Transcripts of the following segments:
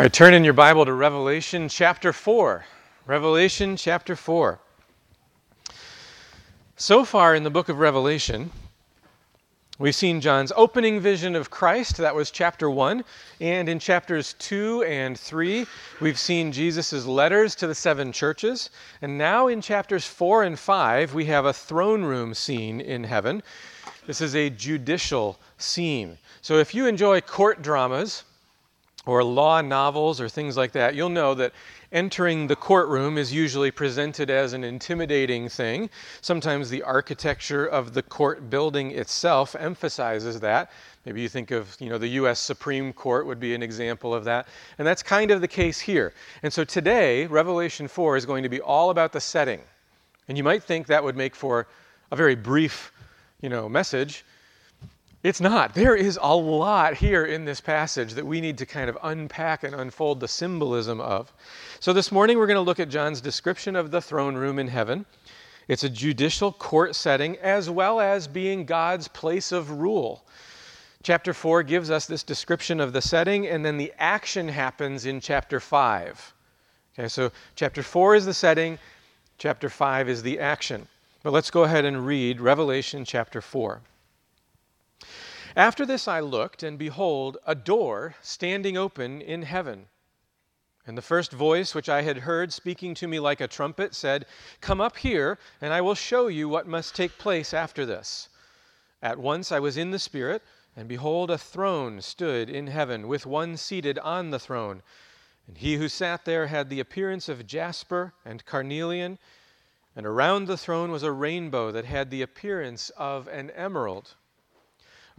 All right, turn in your Bible to Revelation chapter 4. Revelation chapter 4. So far in the book of Revelation, we've seen John's opening vision of Christ, that was chapter 1. And in chapters 2 and 3, we've seen Jesus' letters to the seven churches. And now in chapters 4 and 5, we have a throne room scene in heaven. This is a judicial scene. So if you enjoy court dramas, or law novels or things like that, you'll know that entering the courtroom is usually presented as an intimidating thing. Sometimes the architecture of the court building itself emphasizes that. Maybe you think of, you know, the US Supreme Court would be an example of that. And that's kind of the case here. And so today, Revelation 4 is going to be all about the setting. And you might think that would make for a very brief, you know, message. It's not. There is a lot here in this passage that we need to kind of unpack and unfold the symbolism of. So this morning we're going to look at John's description of the throne room in heaven. It's a judicial court setting as well as being God's place of rule. Chapter 4 gives us this description of the setting, and then the action happens in chapter 5. Okay, so chapter 4 is the setting, chapter 5 is the action. But let's go ahead and read Revelation chapter 4. After this I looked, and behold, a door standing open in heaven. And the first voice which I had heard speaking to me like a trumpet said, Come up here, and I will show you what must take place after this. At once I was in the Spirit, and behold, a throne stood in heaven, with one seated on the throne. And he who sat there had the appearance of jasper and carnelian, and around the throne was a rainbow that had the appearance of an emerald.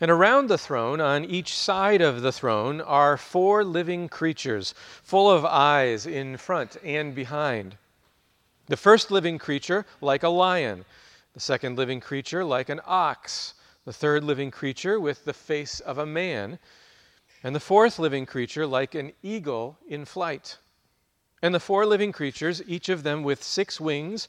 and around the throne, on each side of the throne, are four living creatures, full of eyes in front and behind. The first living creature, like a lion. The second living creature, like an ox. The third living creature, with the face of a man. And the fourth living creature, like an eagle in flight. And the four living creatures, each of them with six wings,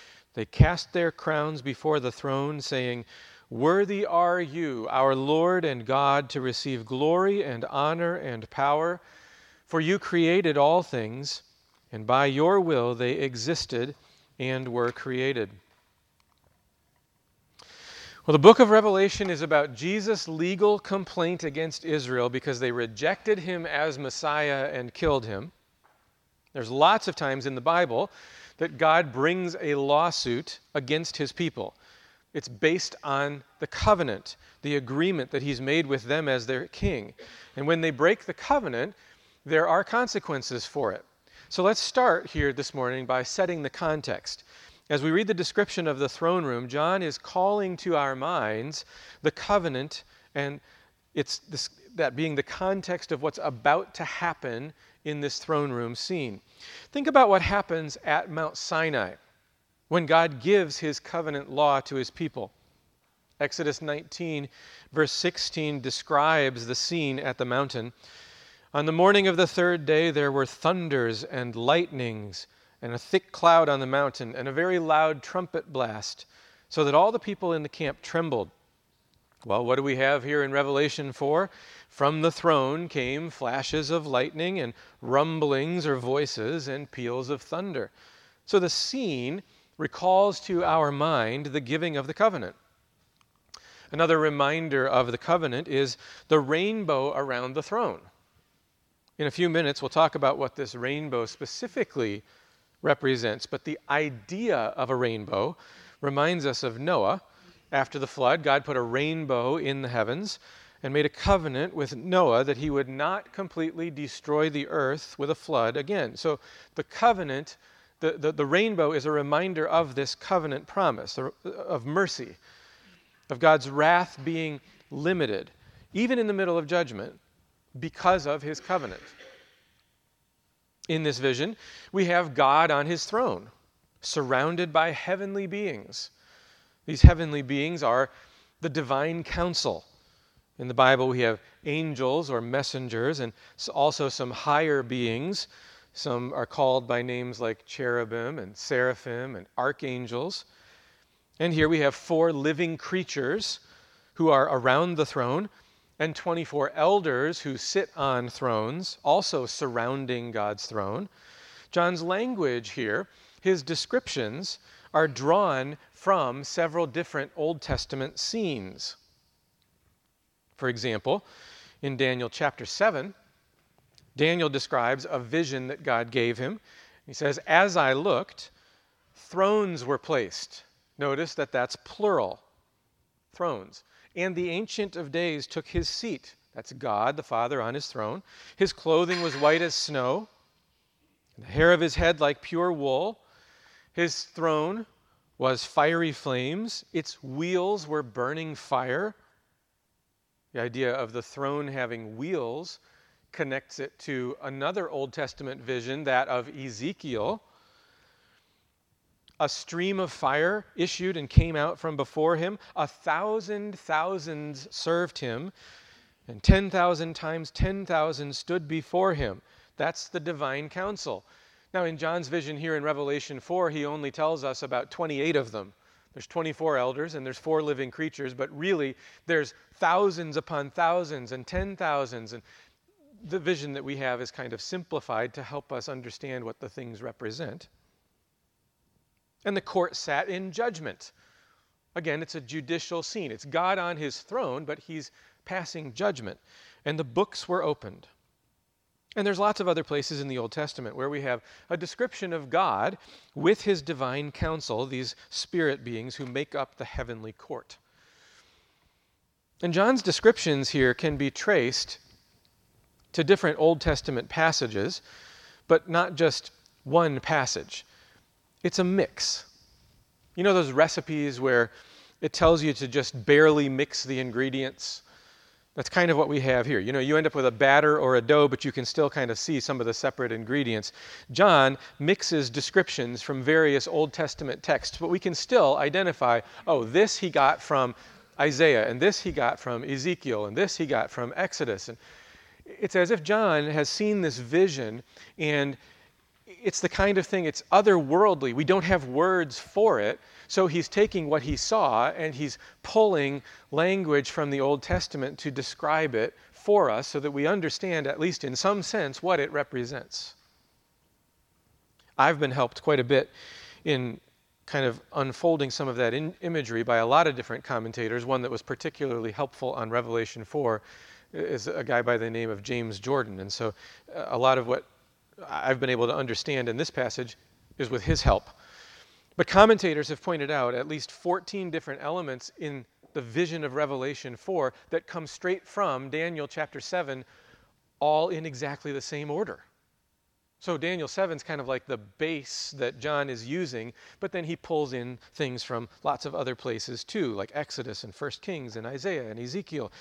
they cast their crowns before the throne, saying, Worthy are you, our Lord and God, to receive glory and honor and power, for you created all things, and by your will they existed and were created. Well, the book of Revelation is about Jesus' legal complaint against Israel because they rejected him as Messiah and killed him. There's lots of times in the Bible that God brings a lawsuit against his people. It's based on the covenant, the agreement that he's made with them as their king. And when they break the covenant, there are consequences for it. So let's start here this morning by setting the context. As we read the description of the throne room, John is calling to our minds the covenant and it's this, that being the context of what's about to happen in this throne room scene. Think about what happens at Mount Sinai when God gives his covenant law to his people. Exodus 19, verse 16, describes the scene at the mountain. On the morning of the third day, there were thunders and lightnings, and a thick cloud on the mountain, and a very loud trumpet blast, so that all the people in the camp trembled. Well, what do we have here in Revelation 4? From the throne came flashes of lightning and rumblings or voices and peals of thunder. So the scene recalls to our mind the giving of the covenant. Another reminder of the covenant is the rainbow around the throne. In a few minutes, we'll talk about what this rainbow specifically represents. But the idea of a rainbow reminds us of Noah. After the flood, God put a rainbow in the heavens and made a covenant with Noah that he would not completely destroy the earth with a flood again. So the covenant, the, the, the rainbow is a reminder of this covenant promise uh, of mercy, of God's wrath being limited, even in the middle of judgment, because of his covenant. In this vision, we have God on his throne, surrounded by heavenly beings. These heavenly beings are the divine council in the Bible, we have angels or messengers, and also some higher beings. Some are called by names like cherubim and seraphim and archangels. And here we have four living creatures who are around the throne, and 24 elders who sit on thrones, also surrounding God's throne. John's language here, his descriptions, are drawn from several different Old Testament scenes. For example, in Daniel chapter 7, Daniel describes a vision that God gave him. He says, As I looked, thrones were placed. Notice that that's plural thrones. And the Ancient of Days took his seat. That's God the Father on his throne. His clothing was white as snow, the hair of his head like pure wool. His throne was fiery flames, its wheels were burning fire. The idea of the throne having wheels connects it to another Old Testament vision, that of Ezekiel. A stream of fire issued and came out from before him. A thousand thousands served him, and 10,000 times 10,000 stood before him. That's the divine council. Now, in John's vision here in Revelation 4, he only tells us about 28 of them. There's 24 elders and there's four living creatures, but really there's thousands upon thousands and ten thousands. And the vision that we have is kind of simplified to help us understand what the things represent. And the court sat in judgment. Again, it's a judicial scene. It's God on his throne, but he's passing judgment. And the books were opened. And there's lots of other places in the Old Testament where we have a description of God with his divine council, these spirit beings who make up the heavenly court. And John's descriptions here can be traced to different Old Testament passages, but not just one passage. It's a mix. You know those recipes where it tells you to just barely mix the ingredients? That's kind of what we have here. You know, you end up with a batter or a dough, but you can still kind of see some of the separate ingredients. John mixes descriptions from various Old Testament texts, but we can still identify oh, this he got from Isaiah, and this he got from Ezekiel, and this he got from Exodus. And it's as if John has seen this vision, and it's the kind of thing, it's otherworldly. We don't have words for it, so he's taking what he saw and he's pulling language from the Old Testament to describe it for us so that we understand, at least in some sense, what it represents. I've been helped quite a bit in kind of unfolding some of that imagery by a lot of different commentators. One that was particularly helpful on Revelation 4 is a guy by the name of James Jordan. And so uh, a lot of what I've been able to understand in this passage is with his help. But commentators have pointed out at least 14 different elements in the vision of Revelation 4 that come straight from Daniel chapter 7, all in exactly the same order. So Daniel 7 is kind of like the base that John is using, but then he pulls in things from lots of other places too, like Exodus and 1 Kings and Isaiah and Ezekiel.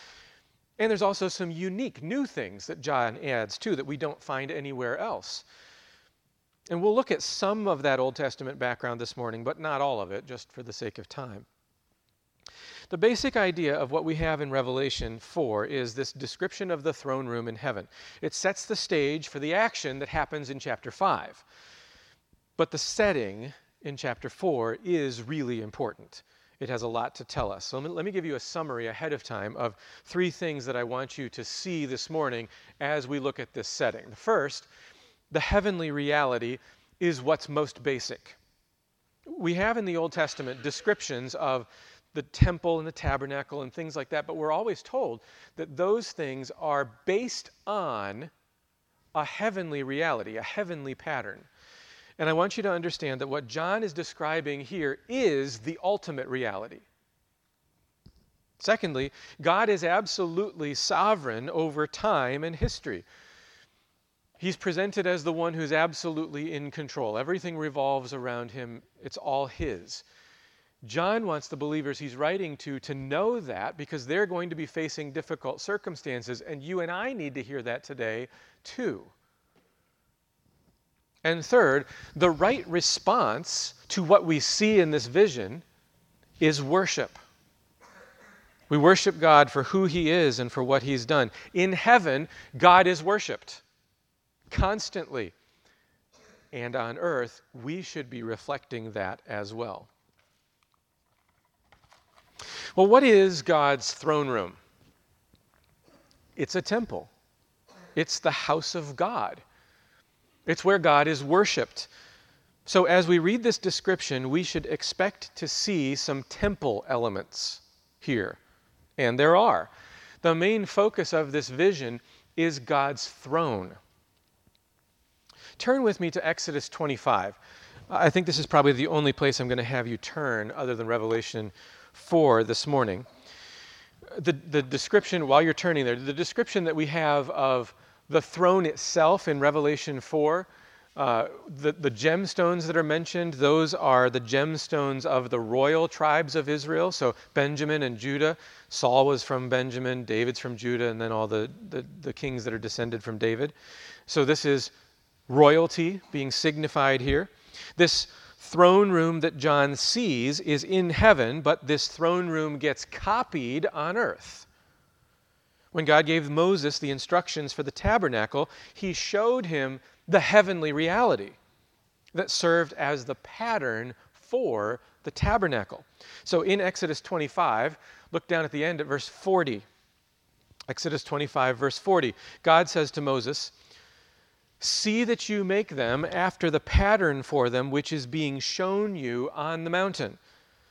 And there's also some unique new things that John adds too that we don't find anywhere else. And we'll look at some of that Old Testament background this morning, but not all of it, just for the sake of time. The basic idea of what we have in Revelation 4 is this description of the throne room in heaven. It sets the stage for the action that happens in chapter 5. But the setting in chapter 4 is really important. It has a lot to tell us. So let me give you a summary ahead of time of three things that I want you to see this morning as we look at this setting. The first the heavenly reality is what's most basic. We have in the Old Testament descriptions of the temple and the tabernacle and things like that, but we're always told that those things are based on a heavenly reality, a heavenly pattern. And I want you to understand that what John is describing here is the ultimate reality. Secondly, God is absolutely sovereign over time and history. He's presented as the one who's absolutely in control. Everything revolves around him, it's all his. John wants the believers he's writing to to know that because they're going to be facing difficult circumstances, and you and I need to hear that today too. And third, the right response to what we see in this vision is worship. We worship God for who He is and for what He's done. In heaven, God is worshiped constantly. And on earth, we should be reflecting that as well. Well, what is God's throne room? It's a temple, it's the house of God, it's where God is worshiped. So, as we read this description, we should expect to see some temple elements here. And there are. The main focus of this vision is God's throne. Turn with me to Exodus 25. I think this is probably the only place I'm going to have you turn other than Revelation 4 this morning. The, the description, while you're turning there, the description that we have of the throne itself in Revelation 4 uh, the, the gemstones that are mentioned, those are the gemstones of the royal tribes of Israel. So Benjamin and Judah. Saul was from Benjamin, David's from Judah, and then all the, the, the kings that are descended from David. So this is royalty being signified here. This throne room that John sees is in heaven, but this throne room gets copied on earth. When God gave Moses the instructions for the tabernacle, he showed him the heavenly reality that served as the pattern for the tabernacle. So in Exodus 25, look down at the end at verse 40. Exodus 25, verse 40. God says to Moses, See that you make them after the pattern for them which is being shown you on the mountain.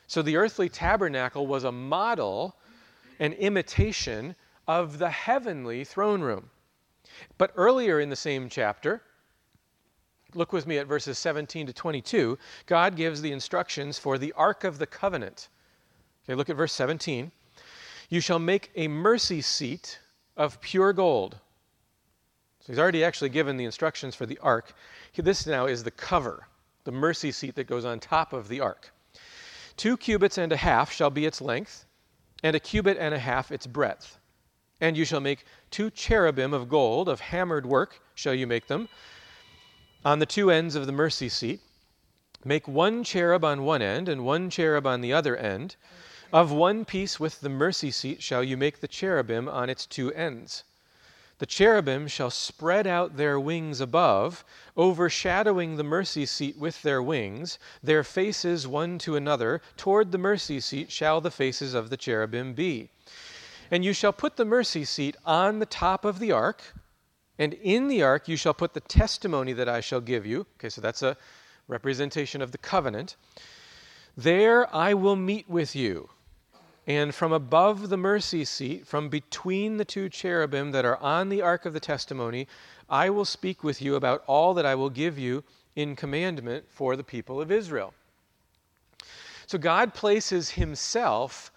So the earthly tabernacle was a model, an imitation of the heavenly throne room. But earlier in the same chapter, Look with me at verses 17 to 22. God gives the instructions for the Ark of the Covenant. Okay, look at verse 17. You shall make a mercy seat of pure gold. He's already actually given the instructions for the ark. This now is the cover, the mercy seat that goes on top of the ark. Two cubits and a half shall be its length, and a cubit and a half its breadth. And you shall make two cherubim of gold, of hammered work shall you make them on the two ends of the mercy seat. Make one cherub on one end and one cherub on the other end. Of one piece with the mercy seat shall you make the cherubim on its two ends. The cherubim shall spread out their wings above, overshadowing the mercy seat with their wings, their faces one to another. Toward the mercy seat shall the faces of the cherubim be. And you shall put the mercy seat on the top of the ark and in the ark you shall put the testimony that I shall give you. Okay, so that's a representation of the covenant. There I will meet with you. And from above the mercy seat, from between the two cherubim that are on the ark of the testimony, I will speak with you about all that I will give you in commandment for the people of Israel. So God places himself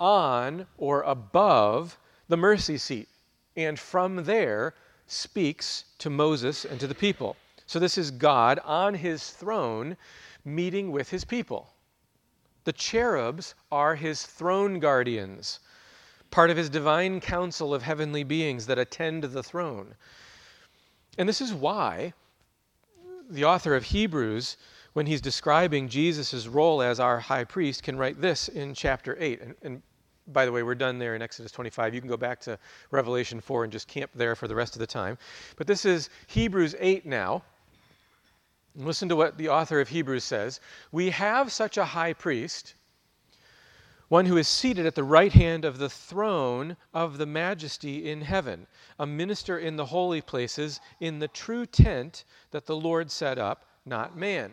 on or above the mercy seat. And from there, speaks to Moses and to the people. So this is God on his throne meeting with his people. The cherubs are his throne guardians, part of his divine council of heavenly beings that attend the throne. And this is why the author of Hebrews, when he's describing Jesus' role as our high priest, can write this in chapter 8. And, and by the way, we're done there in Exodus 25. You can go back to Revelation 4 and just camp there for the rest of the time. But this is Hebrews 8 now. Listen to what the author of Hebrews says. We have such a high priest, one who is seated at the right hand of the throne of the majesty in heaven, a minister in the holy places, in the true tent that the Lord set up, not man.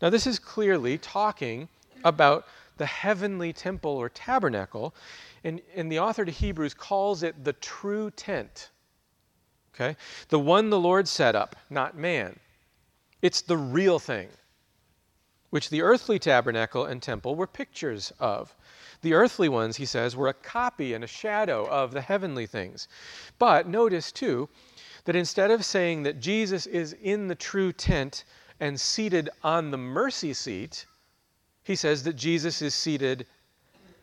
Now, this is clearly talking about the heavenly temple or tabernacle, and, and the author to Hebrews calls it the true tent. Okay? The one the Lord set up, not man. It's the real thing, which the earthly tabernacle and temple were pictures of. The earthly ones, he says, were a copy and a shadow of the heavenly things. But notice, too, that instead of saying that Jesus is in the true tent and seated on the mercy seat, he says that Jesus is seated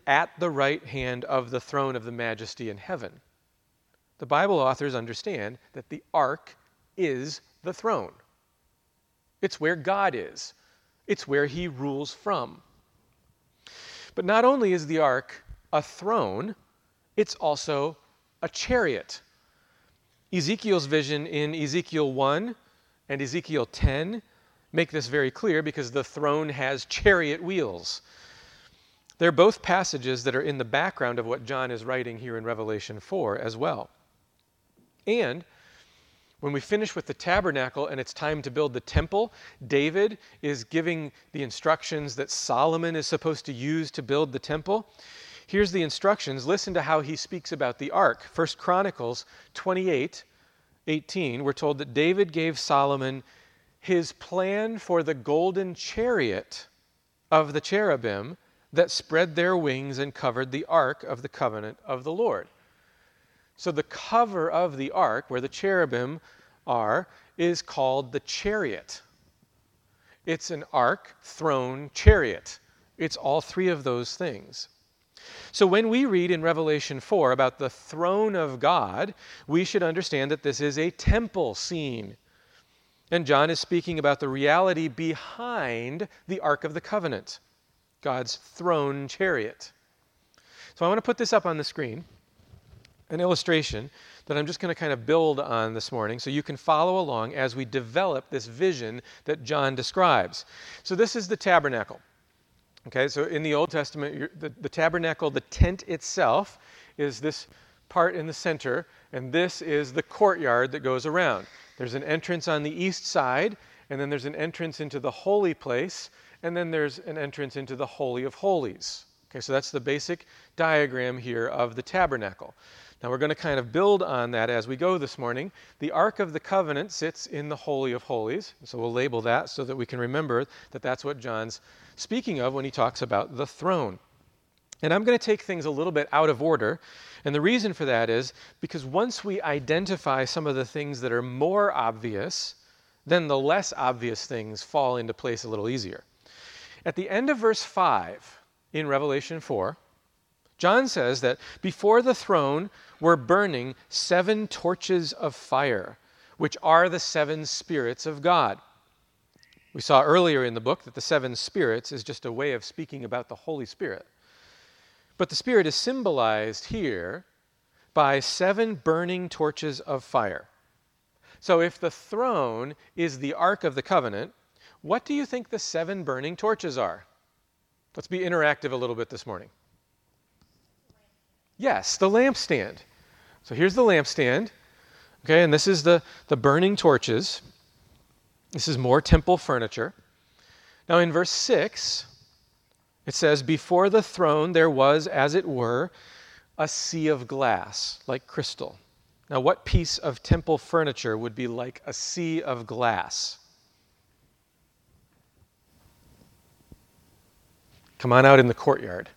at the right hand of the throne of the majesty in heaven. The Bible authors understand that the ark is the throne. It's where God is, it's where he rules from. But not only is the ark a throne, it's also a chariot. Ezekiel's vision in Ezekiel 1 and Ezekiel 10 make this very clear because the throne has chariot wheels. They're both passages that are in the background of what John is writing here in Revelation 4 as well. And when we finish with the tabernacle and it's time to build the temple, David is giving the instructions that Solomon is supposed to use to build the temple. Here's the instructions. Listen to how he speaks about the ark. First Chronicles 28 18, we're told that David gave Solomon his plan for the golden chariot of the cherubim that spread their wings and covered the ark of the covenant of the Lord. So the cover of the ark, where the cherubim are, is called the chariot. It's an ark, throne, chariot. It's all three of those things. So when we read in Revelation 4 about the throne of God, we should understand that this is a temple scene. And John is speaking about the reality behind the Ark of the Covenant, God's throne chariot. So I want to put this up on the screen, an illustration that I'm just going to kind of build on this morning so you can follow along as we develop this vision that John describes. So this is the tabernacle. Okay, so in the Old Testament, the, the tabernacle, the tent itself, is this part in the center, and this is the courtyard that goes around. There's an entrance on the east side, and then there's an entrance into the holy place, and then there's an entrance into the Holy of Holies. Okay, so that's the basic diagram here of the tabernacle. Now we're going to kind of build on that as we go this morning. The Ark of the Covenant sits in the Holy of Holies, so we'll label that so that we can remember that that's what John's speaking of when he talks about the throne. And I'm going to take things a little bit out of order. And the reason for that is because once we identify some of the things that are more obvious, then the less obvious things fall into place a little easier. At the end of verse 5 in Revelation 4, John says that before the throne were burning seven torches of fire, which are the seven spirits of God. We saw earlier in the book that the seven spirits is just a way of speaking about the Holy Spirit. But the Spirit is symbolized here by seven burning torches of fire. So if the throne is the Ark of the Covenant, what do you think the seven burning torches are? Let's be interactive a little bit this morning. Yes, the lampstand. So here's the lampstand. Okay, and this is the, the burning torches. This is more temple furniture. Now in verse 6, it says, Before the throne there was, as it were, a sea of glass, like crystal. Now, what piece of temple furniture would be like a sea of glass? Come on out in the courtyard.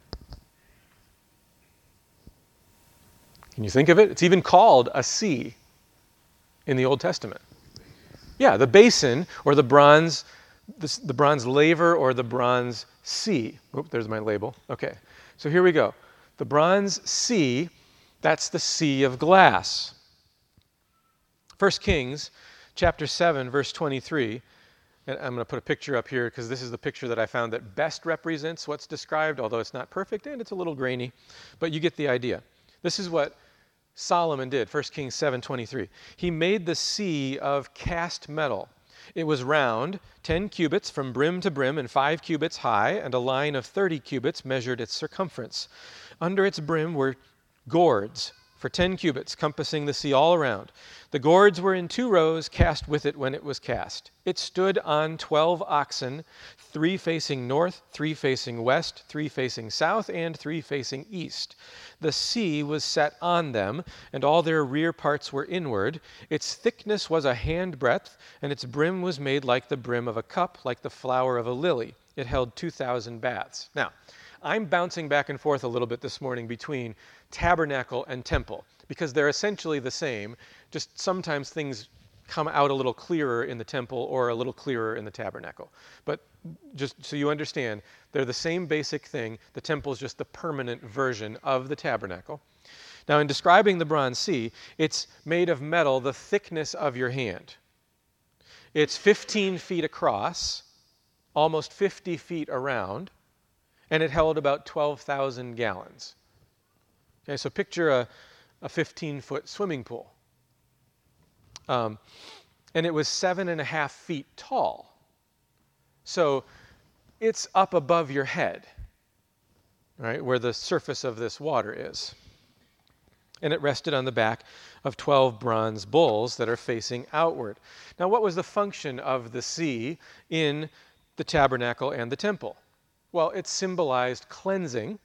Can you think of it? It's even called a sea in the Old Testament. Yeah, the basin or the bronze, the, the bronze laver or the bronze sea. Oop, there's my label. Okay, so here we go. The bronze sea, that's the sea of glass. 1 Kings chapter 7, verse 23. And I'm going to put a picture up here because this is the picture that I found that best represents what's described, although it's not perfect and it's a little grainy. But you get the idea. This is what Solomon did, 1 Kings 7:23. He made the sea of cast metal. It was round, 10 cubits from brim to brim, and 5 cubits high, and a line of 30 cubits measured its circumference. Under its brim were gourds for 10 cubits, compassing the sea all around. The gourds were in two rows, cast with it when it was cast. It stood on 12 oxen, three facing north, three facing west, three facing south, and three facing east. The sea was set on them, and all their rear parts were inward. Its thickness was a handbreadth, and its brim was made like the brim of a cup, like the flower of a lily. It held 2,000 baths. Now, I'm bouncing back and forth a little bit this morning between tabernacle and temple because they're essentially the same. Just sometimes things come out a little clearer in the temple or a little clearer in the tabernacle. But just so you understand, they're the same basic thing. The temple is just the permanent version of the tabernacle. Now, in describing the bronze sea, it's made of metal the thickness of your hand. It's 15 feet across, almost 50 feet around, and it held about 12,000 gallons. Okay, so picture a, a 15 foot swimming pool. Um, and it was seven and a half feet tall. So it's up above your head, right, where the surface of this water is. And it rested on the back of 12 bronze bulls that are facing outward. Now, what was the function of the sea in the tabernacle and the temple? Well, it symbolized cleansing.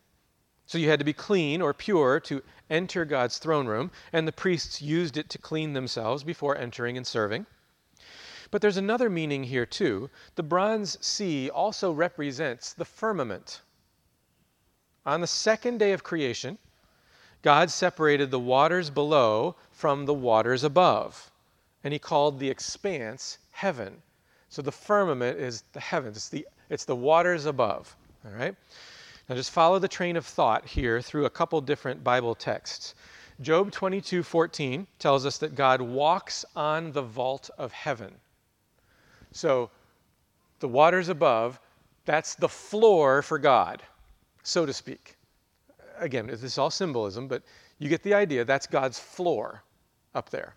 So you had to be clean or pure to enter God's throne room, and the priests used it to clean themselves before entering and serving. But there's another meaning here, too. The bronze sea also represents the firmament. On the second day of creation, God separated the waters below from the waters above, and he called the expanse heaven. So the firmament is the heavens, it's the it's the waters above. All right? Now just follow the train of thought here through a couple different Bible texts. Job 22:14 tells us that God walks on the vault of heaven. So the waters above, that's the floor for God, so to speak. Again, this is all symbolism, but you get the idea. That's God's floor up there.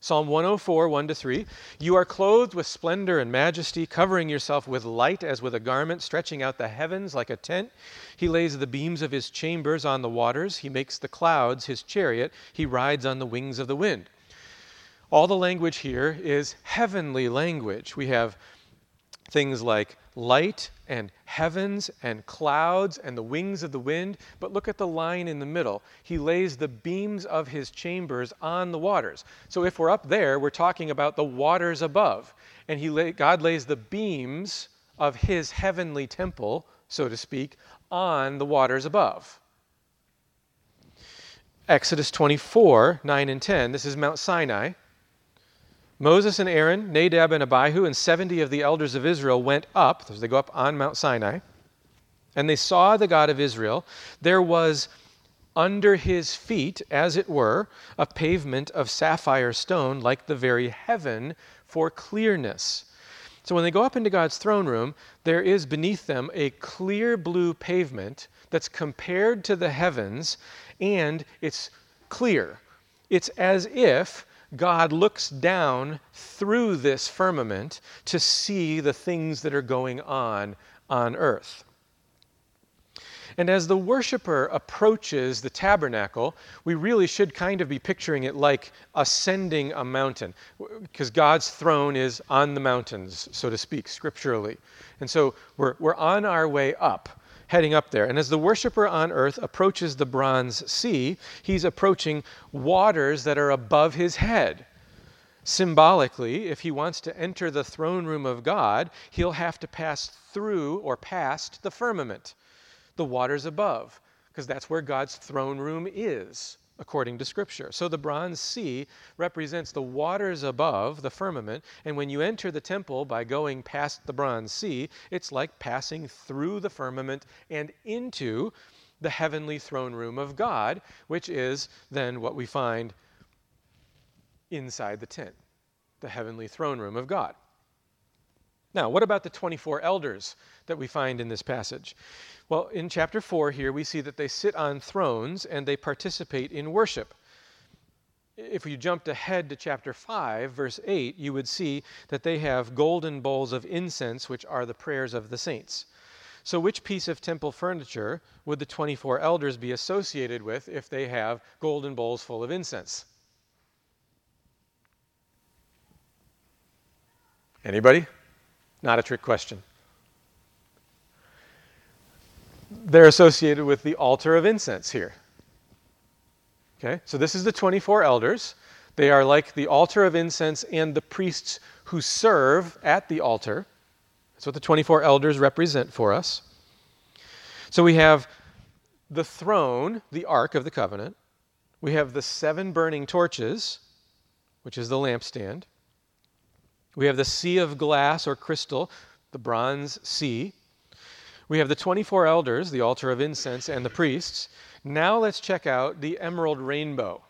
Psalm 104, 1 to 3. You are clothed with splendor and majesty, covering yourself with light as with a garment, stretching out the heavens like a tent. He lays the beams of his chambers on the waters. He makes the clouds his chariot. He rides on the wings of the wind. All the language here is heavenly language. We have things like light and heavens and clouds and the wings of the wind. But look at the line in the middle. He lays the beams of his chambers on the waters. So if we're up there, we're talking about the waters above. And he lay, God lays the beams of his heavenly temple, so to speak, on the waters above. Exodus 24, 9 and 10. This is Mount Sinai. Moses and Aaron, Nadab and Abihu, and 70 of the elders of Israel went up, as they go up on Mount Sinai, and they saw the God of Israel. There was under his feet, as it were, a pavement of sapphire stone, like the very heaven for clearness. So when they go up into God's throne room, there is beneath them a clear blue pavement that's compared to the heavens, and it's clear. It's as if God looks down through this firmament to see the things that are going on on earth. And as the worshiper approaches the tabernacle, we really should kind of be picturing it like ascending a mountain, because God's throne is on the mountains, so to speak, scripturally. And so we're, we're on our way up heading up there. And as the worshiper on earth approaches the bronze sea, he's approaching waters that are above his head. Symbolically, if he wants to enter the throne room of God, he'll have to pass through or past the firmament, the waters above, because that's where God's throne room is according to Scripture. So the bronze sea represents the waters above the firmament, and when you enter the temple by going past the bronze sea, it's like passing through the firmament and into the heavenly throne room of God, which is then what we find inside the tent, the heavenly throne room of God. Now, what about the 24 elders that we find in this passage? Well, in chapter 4 here, we see that they sit on thrones and they participate in worship. If you jumped ahead to chapter 5, verse 8, you would see that they have golden bowls of incense, which are the prayers of the saints. So, which piece of temple furniture would the 24 elders be associated with if they have golden bowls full of incense? Anybody? Not a trick question. They're associated with the altar of incense here. Okay, so this is the 24 elders. They are like the altar of incense and the priests who serve at the altar. That's what the 24 elders represent for us. So we have the throne, the ark of the covenant. We have the seven burning torches, which is the lampstand. We have the sea of glass or crystal, the bronze sea. We have the 24 elders, the altar of incense, and the priests. Now let's check out the emerald rainbow.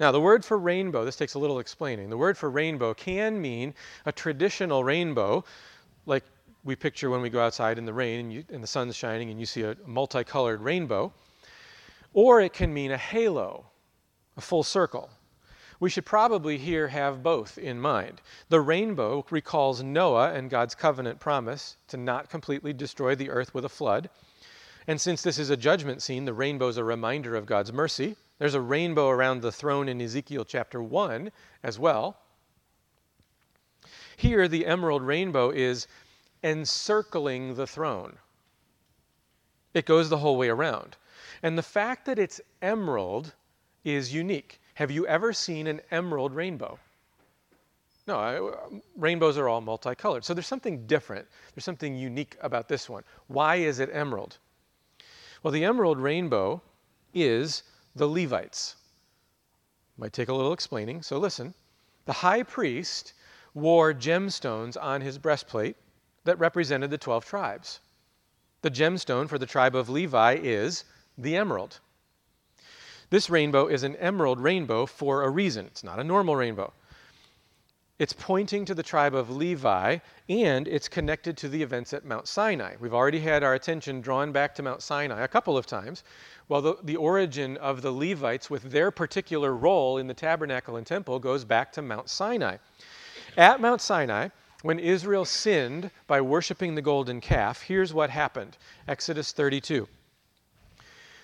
Now, the word for rainbow, this takes a little explaining. The word for rainbow can mean a traditional rainbow, like we picture when we go outside in the rain and, you, and the sun's shining and you see a multicolored rainbow. Or it can mean a halo, a full circle we should probably here have both in mind. The rainbow recalls Noah and God's covenant promise to not completely destroy the earth with a flood. And since this is a judgment scene, the rainbow is a reminder of God's mercy. There's a rainbow around the throne in Ezekiel chapter 1 as well. Here, the emerald rainbow is encircling the throne, it goes the whole way around. And the fact that it's emerald is unique. Have you ever seen an emerald rainbow? No, I, uh, rainbows are all multicolored. So there's something different. There's something unique about this one. Why is it emerald? Well, the emerald rainbow is the Levites. Might take a little explaining, so listen. The high priest wore gemstones on his breastplate that represented the 12 tribes. The gemstone for the tribe of Levi is the emerald. This rainbow is an emerald rainbow for a reason. It's not a normal rainbow. It's pointing to the tribe of Levi and it's connected to the events at Mount Sinai. We've already had our attention drawn back to Mount Sinai a couple of times. Well, the, the origin of the Levites with their particular role in the tabernacle and temple goes back to Mount Sinai. At Mount Sinai, when Israel sinned by worshiping the golden calf, here's what happened Exodus 32.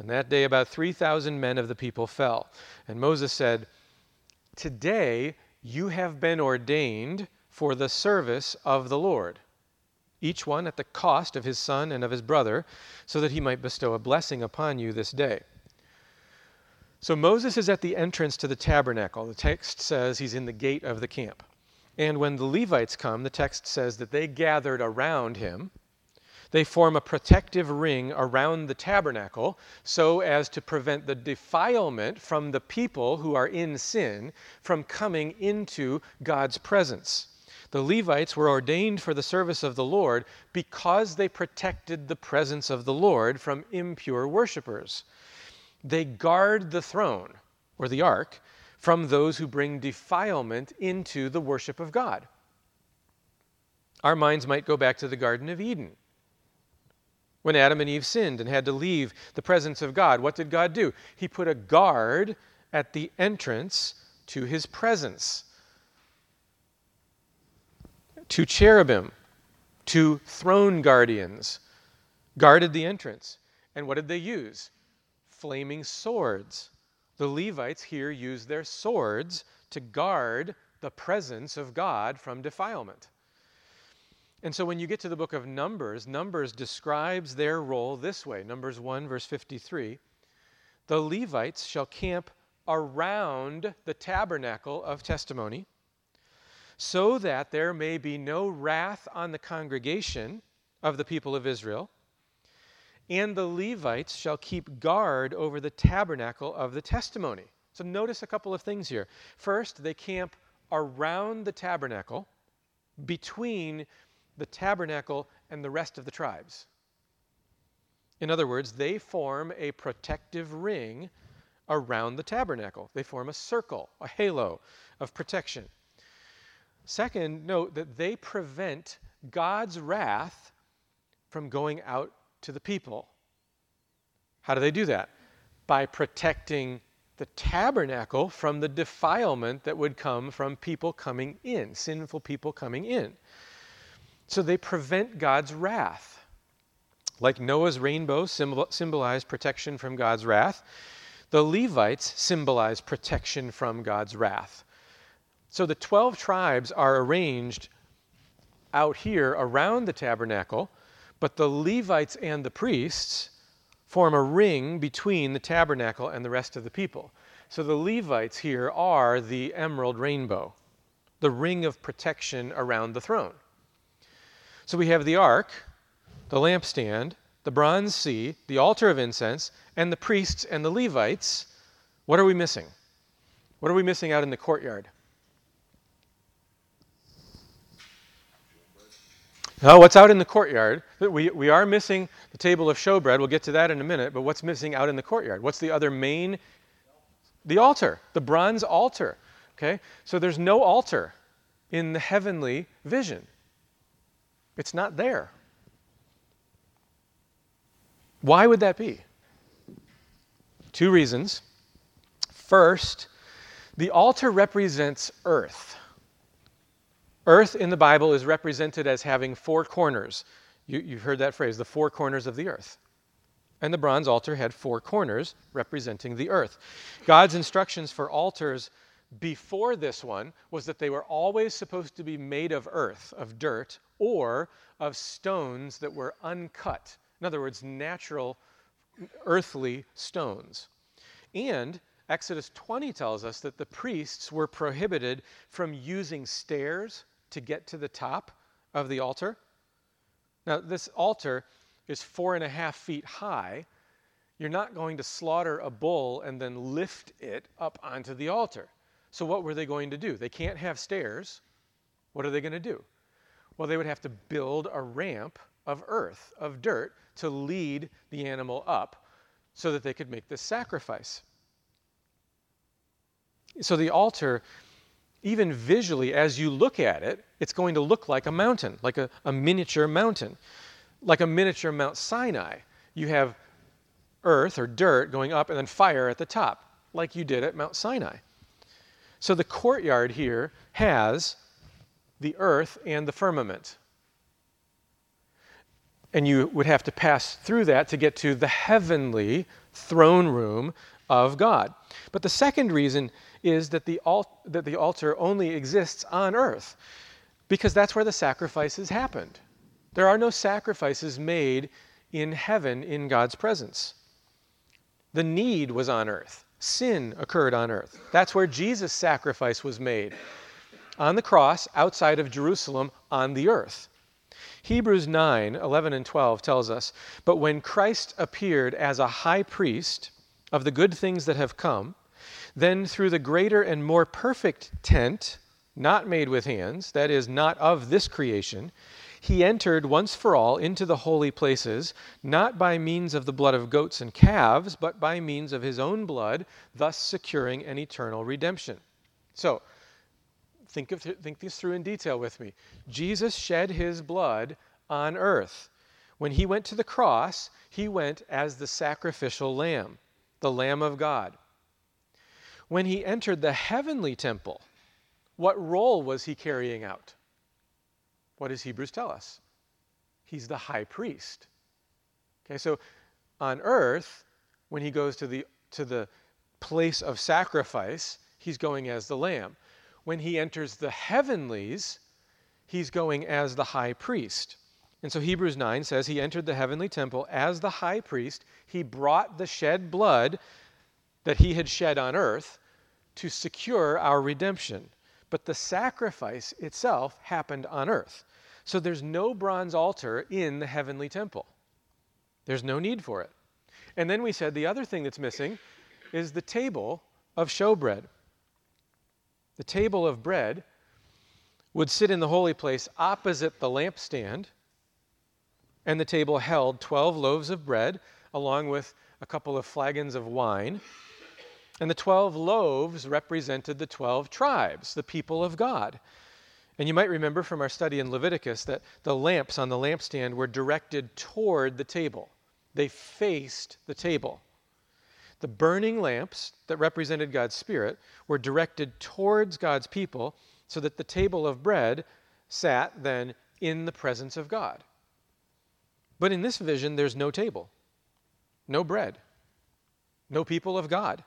And that day about 3,000 men of the people fell. And Moses said, Today you have been ordained for the service of the Lord, each one at the cost of his son and of his brother, so that he might bestow a blessing upon you this day. So Moses is at the entrance to the tabernacle. The text says he's in the gate of the camp. And when the Levites come, the text says that they gathered around him they form a protective ring around the tabernacle so as to prevent the defilement from the people who are in sin from coming into God's presence. The Levites were ordained for the service of the Lord because they protected the presence of the Lord from impure worshippers. They guard the throne, or the ark, from those who bring defilement into the worship of God. Our minds might go back to the Garden of Eden. When Adam and Eve sinned and had to leave the presence of God, what did God do? He put a guard at the entrance to his presence. Two cherubim, two throne guardians guarded the entrance. And what did they use? Flaming swords. The Levites here used their swords to guard the presence of God from defilement. And so when you get to the book of Numbers, Numbers describes their role this way Numbers 1, verse 53 The Levites shall camp around the tabernacle of testimony, so that there may be no wrath on the congregation of the people of Israel. And the Levites shall keep guard over the tabernacle of the testimony. So notice a couple of things here. First, they camp around the tabernacle, between the tabernacle and the rest of the tribes. In other words, they form a protective ring around the tabernacle. They form a circle, a halo of protection. Second, note that they prevent God's wrath from going out to the people. How do they do that? By protecting the tabernacle from the defilement that would come from people coming in, sinful people coming in. So they prevent God's wrath. Like Noah's rainbow symbolized protection from God's wrath, the Levites symbolize protection from God's wrath. So the 12 tribes are arranged out here around the tabernacle, but the Levites and the priests form a ring between the tabernacle and the rest of the people. So the Levites here are the emerald rainbow, the ring of protection around the throne. So we have the ark, the lampstand, the bronze sea, the altar of incense, and the priests and the Levites. What are we missing? What are we missing out in the courtyard? Now, what's out in the courtyard? We, we are missing the table of showbread. We'll get to that in a minute. But what's missing out in the courtyard? What's the other main? The altar, the bronze altar. Okay? So there's no altar in the heavenly vision. It's not there. Why would that be? Two reasons. First, the altar represents earth. Earth in the Bible is represented as having four corners. You, have heard that phrase, the four corners of the earth. And the bronze altar had four corners representing the earth. God's instructions for altars before this one was that they were always supposed to be made of earth, of dirt, or of stones that were uncut. In other words, natural, earthly stones. And Exodus 20 tells us that the priests were prohibited from using stairs to get to the top of the altar. Now, this altar is four and a half feet high. You're not going to slaughter a bull and then lift it up onto the altar. So, what were they going to do? They can't have stairs. What are they going to do? Well, they would have to build a ramp of earth, of dirt, to lead the animal up so that they could make this sacrifice. So, the altar even visually, as you look at it, it's going to look like a mountain, like a, a miniature mountain, like a miniature Mount Sinai. You have earth or dirt going up and then fire at the top, like you did at Mount Sinai. So the courtyard here has the earth and the firmament. And you would have to pass through that to get to the heavenly throne room of God. But the second reason is that the, al- that the altar only exists on earth because that's where the sacrifices happened. There are no sacrifices made in heaven in God's presence. The need was on earth. Sin occurred on earth. That's where Jesus' sacrifice was made on the cross outside of Jerusalem on the earth. Hebrews 9 11 and 12 tells us, But when Christ appeared as a high priest of the good things that have come, then, through the greater and more perfect tent, not made with hands, that is, not of this creation, he entered once for all into the holy places, not by means of the blood of goats and calves, but by means of his own blood, thus securing an eternal redemption. So, think, of, think this through in detail with me. Jesus shed his blood on earth. When he went to the cross, he went as the sacrificial lamb, the Lamb of God when he entered the heavenly temple, what role was he carrying out? What does Hebrews tell us? He's the high priest. Okay, so on earth, when he goes to the, to the place of sacrifice, he's going as the lamb. When he enters the heavenlies, he's going as the high priest. And so Hebrews 9 says he entered the heavenly temple as the high priest. He brought the shed blood that he had shed on earth to secure our redemption. But the sacrifice itself happened on earth. So there's no bronze altar in the heavenly temple. There's no need for it. And then we said the other thing that's missing is the table of showbread. The table of bread would sit in the holy place opposite the lampstand, and the table held 12 loaves of bread along with a couple of flagons of wine. And the 12 loaves represented the 12 tribes, the people of God. And you might remember from our study in Leviticus that the lamps on the lampstand were directed toward the table, they faced the table. The burning lamps that represented God's Spirit were directed towards God's people so that the table of bread sat then in the presence of God. But in this vision, there's no table, no bread, no people of God.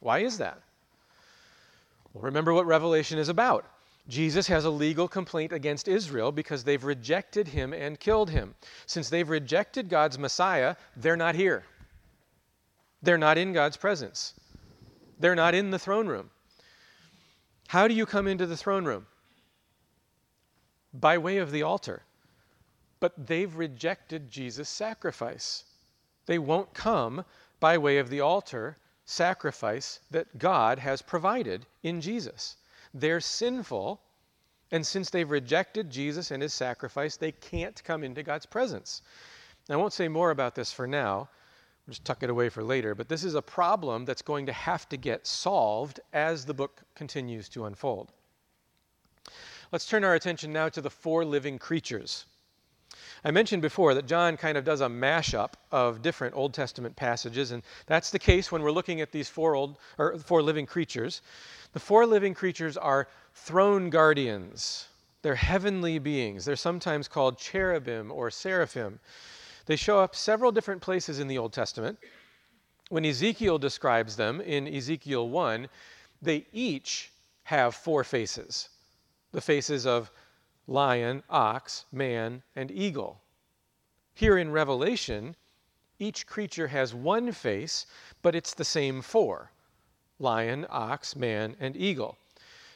Why is that? Well, remember what Revelation is about. Jesus has a legal complaint against Israel because they've rejected him and killed him. Since they've rejected God's Messiah, they're not here. They're not in God's presence. They're not in the throne room. How do you come into the throne room? By way of the altar. But they've rejected Jesus' sacrifice. They won't come by way of the altar sacrifice that God has provided in Jesus. They're sinful, and since they've rejected Jesus and his sacrifice, they can't come into God's presence. I won't say more about this for now. I'll just tuck it away for later. But this is a problem that's going to have to get solved as the book continues to unfold. Let's turn our attention now to the four living creatures. I mentioned before that John kind of does a mashup of different Old Testament passages, and that's the case when we're looking at these four old or four living creatures. The four living creatures are throne guardians. They're heavenly beings. They're sometimes called cherubim or seraphim. They show up several different places in the Old Testament. When Ezekiel describes them in Ezekiel 1, they each have four faces the faces of lion, ox, man, and eagle. Here in Revelation, each creature has one face, but it's the same four lion, ox, man, and eagle.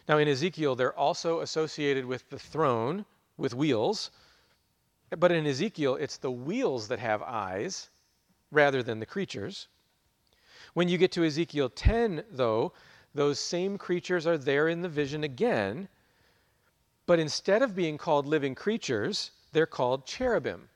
Now, in Ezekiel, they're also associated with the throne with wheels, but in Ezekiel, it's the wheels that have eyes rather than the creatures. When you get to Ezekiel 10, though, those same creatures are there in the vision again, but instead of being called living creatures, they're called cherubim.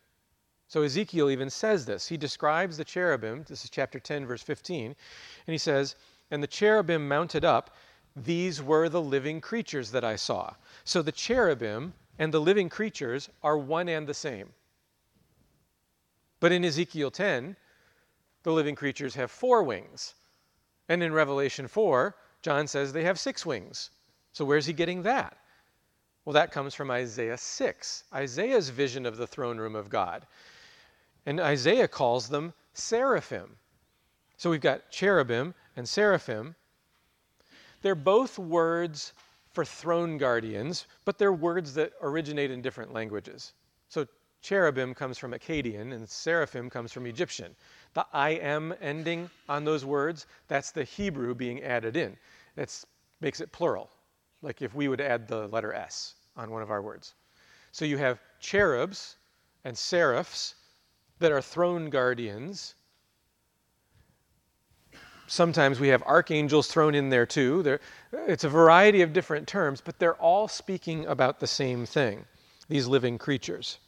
So Ezekiel even says this. He describes the cherubim, this is chapter 10, verse 15, and he says, And the cherubim mounted up, these were the living creatures that I saw. So the cherubim and the living creatures are one and the same. But in Ezekiel 10, the living creatures have four wings. And in Revelation 4, John says they have six wings. So where's he getting that? Well, that comes from Isaiah 6, Isaiah's vision of the throne room of God. And Isaiah calls them seraphim. So we've got cherubim and seraphim. They're both words for throne guardians, but they're words that originate in different languages. So cherubim comes from Akkadian and seraphim comes from Egyptian. The I am ending on those words, that's the Hebrew being added in. It makes it plural like if we would add the letter S on one of our words. So you have cherubs and seraphs that are throne guardians. Sometimes we have archangels thrown in there too. It's a variety of different terms, but they're all speaking about the same thing these living creatures.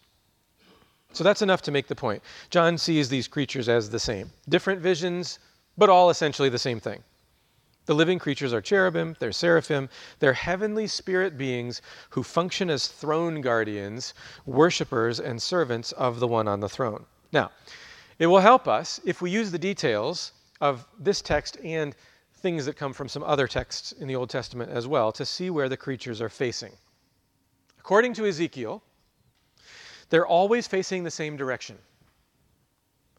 So that's enough to make the point. John sees these creatures as the same. Different visions, but all essentially the same thing. The living creatures are cherubim, they're seraphim, they're heavenly spirit beings who function as throne guardians, worshippers, and servants of the one on the throne. Now, it will help us if we use the details of this text and things that come from some other texts in the Old Testament as well to see where the creatures are facing. According to Ezekiel, they're always facing the same direction.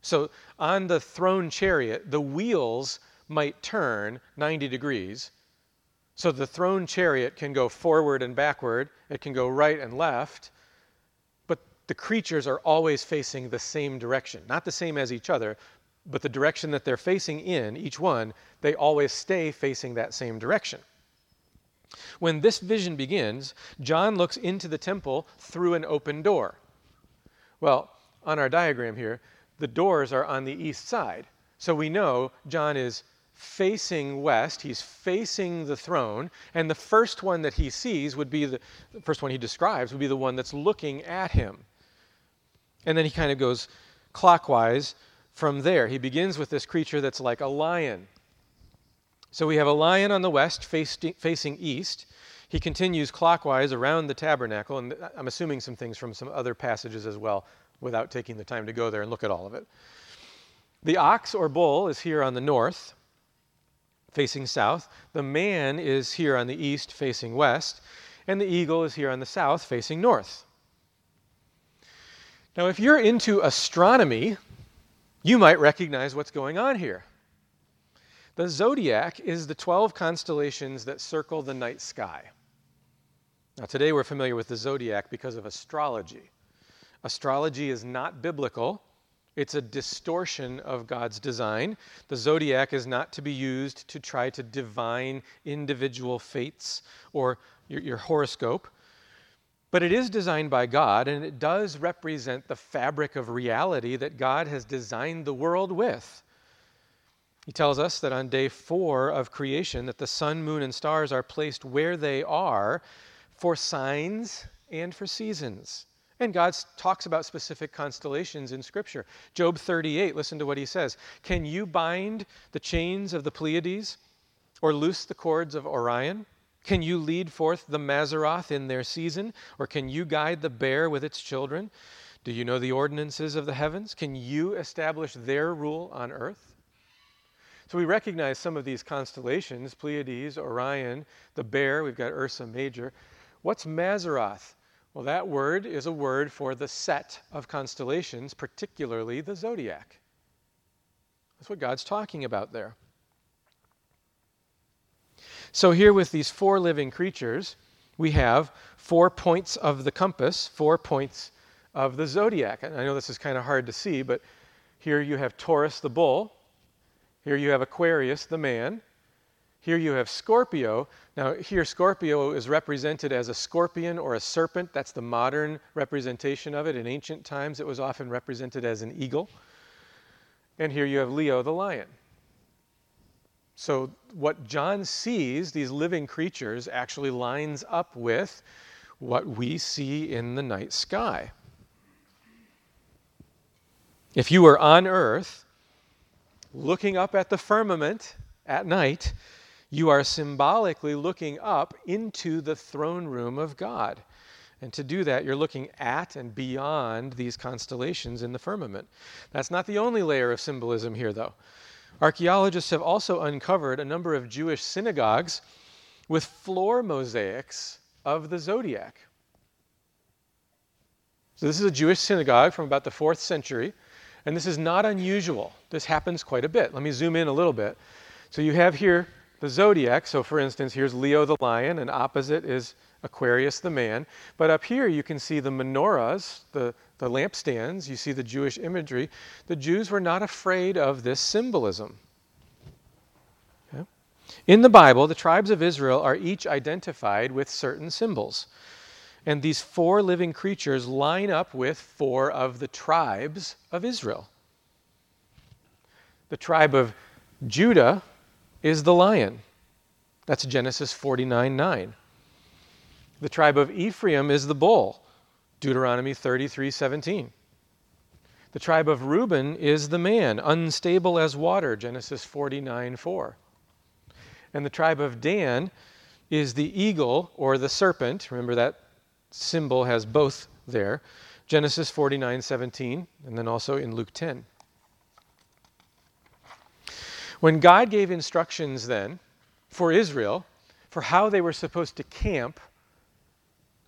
So on the throne chariot, the wheels might turn 90 degrees. So the throne chariot can go forward and backward, it can go right and left, but the creatures are always facing the same direction. Not the same as each other, but the direction that they're facing in, each one, they always stay facing that same direction. When this vision begins, John looks into the temple through an open door. Well, on our diagram here, the doors are on the east side. So we know John is facing west, he's facing the throne, and the first one that he sees would be the, the first one he describes would be the one that's looking at him. And then he kind of goes clockwise from there. He begins with this creature that's like a lion. So we have a lion on the west facing east. He continues clockwise around the tabernacle, and I'm assuming some things from some other passages as well without taking the time to go there and look at all of it. The ox or bull is here on the north facing south. The man is here on the east, facing west. And the eagle is here on the south, facing north. Now, if you're into astronomy, you might recognize what's going on here. The zodiac is the 12 constellations that circle the night sky. Now, today we're familiar with the zodiac because of astrology. Astrology is not biblical, it's a distortion of God's design. The zodiac is not to be used to try to divine individual fates or your, your, horoscope. But it is designed by God, and it does represent the fabric of reality that God has designed the world with. He tells us that on day four of creation, that the sun, moon, and stars are placed where they are for signs and for seasons. And God talks about specific constellations in Scripture. Job 38, listen to what he says Can you bind the chains of the Pleiades or loose the cords of Orion? Can you lead forth the Mazzaroth in their season? Or can you guide the bear with its children? Do you know the ordinances of the heavens? Can you establish their rule on earth? So we recognize some of these constellations Pleiades, Orion, the bear, we've got Ursa Major. What's Mazzaroth? Well, that word is a word for the set of constellations, particularly the zodiac. That's what God's talking about there. So, here with these four living creatures, we have four points of the compass, four points of the zodiac. And I know this is kind of hard to see, but here you have Taurus the bull, here you have Aquarius the man, here you have Scorpio. Now, here Scorpio is represented as a scorpion or a serpent. That's the modern representation of it. In ancient times, it was often represented as an eagle. And here you have Leo the lion. So, what John sees, these living creatures, actually lines up with what we see in the night sky. If you were on earth, looking up at the firmament at night, you are symbolically looking up into the throne room of God. And to do that, you're looking at and beyond these constellations in the firmament. That's not the only layer of symbolism here, though. Archaeologists have also uncovered a number of Jewish synagogues with floor mosaics of the zodiac. So, this is a Jewish synagogue from about the fourth century, and this is not unusual. This happens quite a bit. Let me zoom in a little bit. So, you have here the zodiac. So, for instance, here's Leo the lion, and opposite is Aquarius the man. But up here, you can see the menorahs, the, the lampstands. You see the Jewish imagery. The Jews were not afraid of this symbolism. In the Bible, the tribes of Israel are each identified with certain symbols. And these four living creatures line up with four of the tribes of Israel. The tribe of Judah is the lion. That's Genesis 49 9. The tribe of Ephraim is the bull. Deuteronomy 33 17. The tribe of Reuben is the man, unstable as water, Genesis 49 4. And the tribe of Dan is the eagle or the serpent. Remember that symbol has both there. Genesis 49 17, and then also in Luke 10. When God gave instructions then for Israel for how they were supposed to camp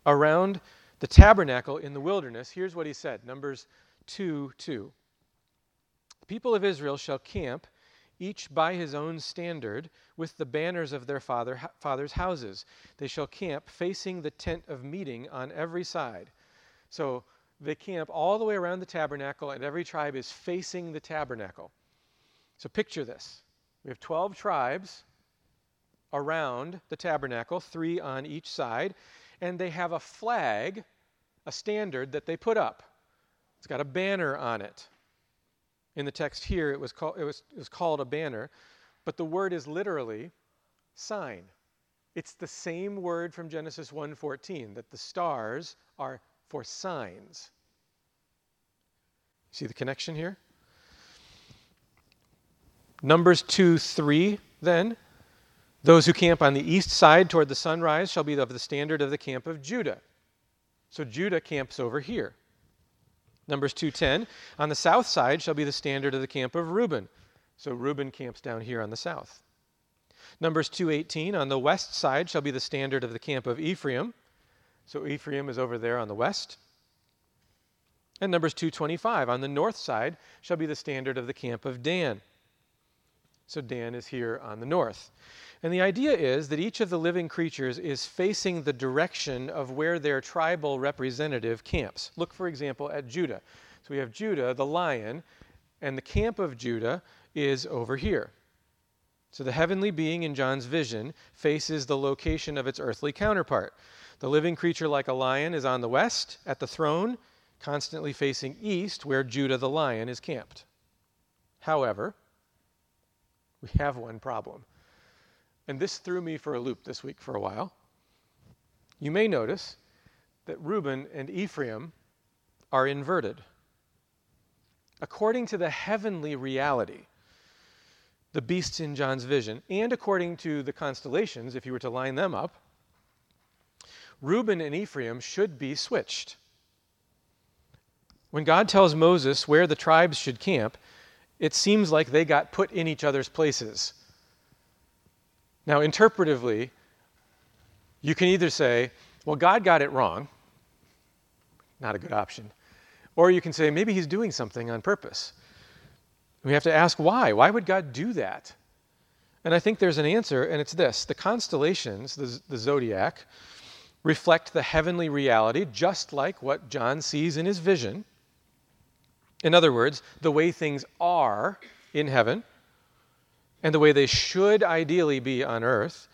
around the tabernacle in the wilderness, here's what he said Numbers 2 2. The people of Israel shall camp, each by his own standard, with the banners of their father, father's houses. They shall camp facing the tent of meeting on every side. So they camp all the way around the tabernacle, and every tribe is facing the tabernacle. So picture this we have 12 tribes around the tabernacle, three on each side, and they have a flag, a standard that they put up. It's got a banner on it. In the text here, it was, call, it was, it was called a banner, but the word is literally sign. It's the same word from Genesis 1:14 that the stars are for signs. See the connection here? Numbers 2 3, then. Those who camp on the east side toward the sunrise shall be of the standard of the camp of Judah. So Judah camps over here. Numbers 2:10, on the south side shall be the standard of the camp of Reuben. So Reuben camps down here on the south. Numbers 2:18, on the west side shall be the standard of the camp of Ephraim. So Ephraim is over there on the west. And Numbers 2:25, on the north side shall be the standard of the camp of Dan. So Dan is here on the north. And the idea is that each of the living creatures is facing the direction of where their tribal representative camps. Look, for example, at Judah. So we have Judah, the lion, and the camp of Judah is over here. So the heavenly being in John's vision faces the location of its earthly counterpart. The living creature, like a lion, is on the west at the throne, constantly facing east, where Judah the lion is camped. However, we have one problem. And this threw me for a loop this week for a while. You may notice that Reuben and Ephraim are inverted. According to the heavenly reality, the beasts in John's vision, and according to the constellations, if you were to line them up, Reuben and Ephraim should be switched. When God tells Moses where the tribes should camp, it seems like they got put in each other's places. Now, interpretively, you can either say, well, God got it wrong, not a good option, or you can say, maybe he's doing something on purpose. We have to ask why. Why would God do that? And I think there's an answer, and it's this the constellations, the, the zodiac, reflect the heavenly reality, just like what John sees in his vision. In other words, the way things are in heaven and the way they should ideally be on earth.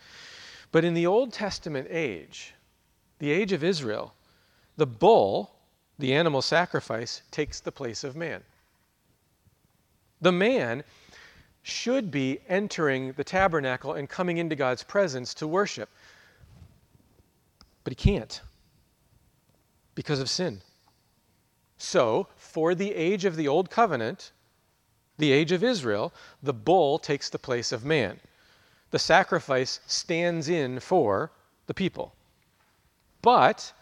But in the Old Testament age, the age of Israel, the bull, the animal sacrifice, takes the place of man. The man should be entering the tabernacle and coming into God's presence to worship. But he can't because of sin. So, for the age of the Old Covenant, the age of Israel, the bull takes the place of man. The sacrifice stands in for the people. But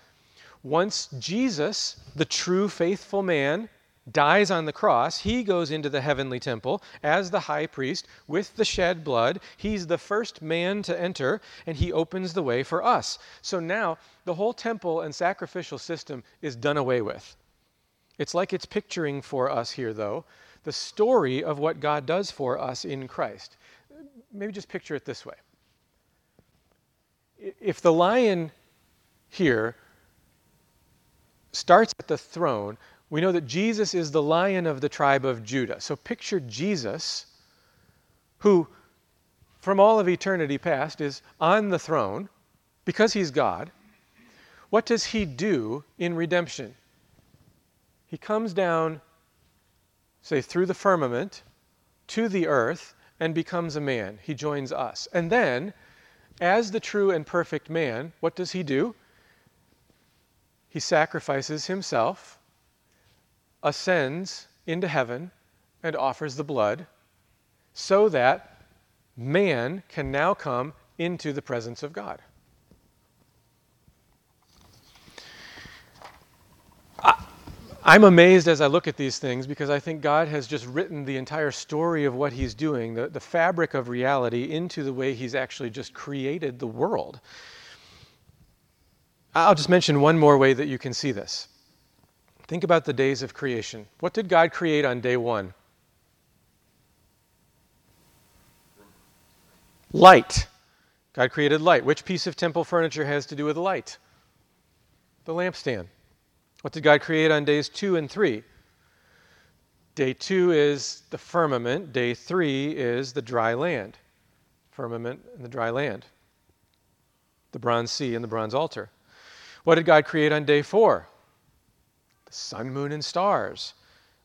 once Jesus, the true faithful man, dies on the cross, he goes into the heavenly temple as the high priest with the shed blood. He's the first man to enter, and he opens the way for us. So now the whole temple and sacrificial system is done away with. It's like it's picturing for us here, though, the story of what God does for us in Christ. Maybe just picture it this way. If the lion here starts at the throne, we know that Jesus is the lion of the tribe of Judah. So picture Jesus, who from all of eternity past is on the throne because he's God. What does he do in redemption? He comes down say, through the firmament to the earth and becomes a man. He joins us. And then, as the true and perfect man, what does he do? He sacrifices himself, ascends into heaven, and offers the blood so that man can now come into the presence of God. I'm amazed as I look at these things because I think God has just written the entire story of what He's doing, the, the fabric of reality, into the way He's actually just created the world. I'll just mention one more way that you can see this. Think about the days of creation. What did God create on day one? Light. God created light. Which piece of temple furniture has to do with light? The lampstand. What did God create on days two and three? Day two is the firmament, day three is the dry land. firmament and the dry land, the bronze sea and the bronze altar. What did God create on day four? The sun, moon, and stars.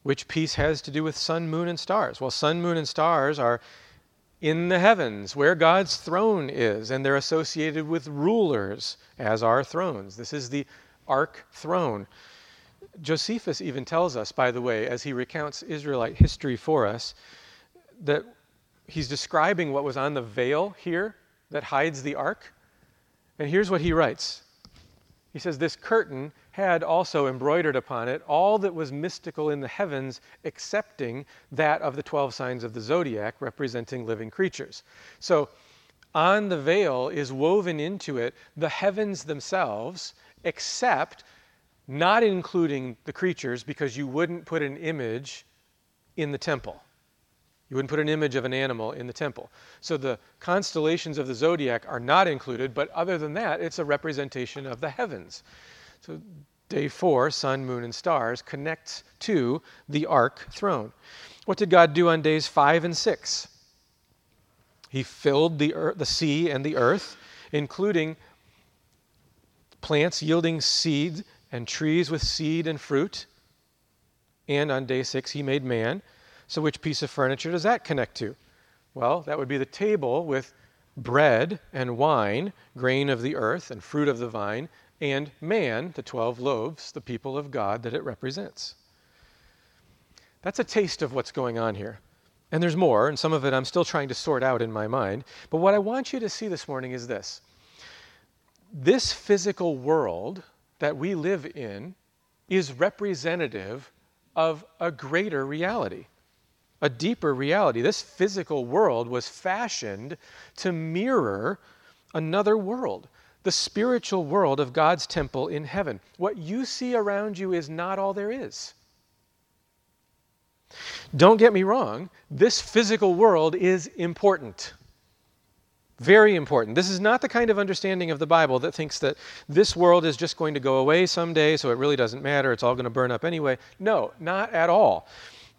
Which piece has to do with sun, moon, and stars? Well, sun, moon, and stars are in the heavens where God's throne is, and they're associated with rulers as our thrones. This is the ark throne. Josephus even tells us, by the way, as he recounts Israelite history for us, that he's describing what was on the veil here that hides the ark. And here's what he writes He says, This curtain had also embroidered upon it all that was mystical in the heavens, excepting that of the 12 signs of the zodiac, representing living creatures. So, on the veil is woven into it the heavens themselves, except not including the creatures, because you wouldn't put an image in the temple. You wouldn't put an image of an animal in the temple. So the constellations of the zodiac are not included, but other than that, it's a representation of the heavens. So day four, sun, moon, and stars, connects to the ark throne. What did God do on days five and six? He filled the, earth, the sea and the earth, including plants yielding seed and trees with seed and fruit. And on day six, he made man. So, which piece of furniture does that connect to? Well, that would be the table with bread and wine, grain of the earth and fruit of the vine, and man, the 12 loaves, the people of God that it represents. That's a taste of what's going on here. And there's more, and some of it I'm still trying to sort out in my mind. But what I want you to see this morning is this this physical world that we live in is representative of a greater reality a deeper reality. This physical world was fashioned to mirror another world, the spiritual world of God's temple in heaven. What you see around you is not all there is. Don't get me wrong, this physical world is important. Very important. This is not the kind of understanding of the Bible that thinks that this world is just going to go away someday, so it really doesn't matter, it's all going to burn up anyway. No, not at all.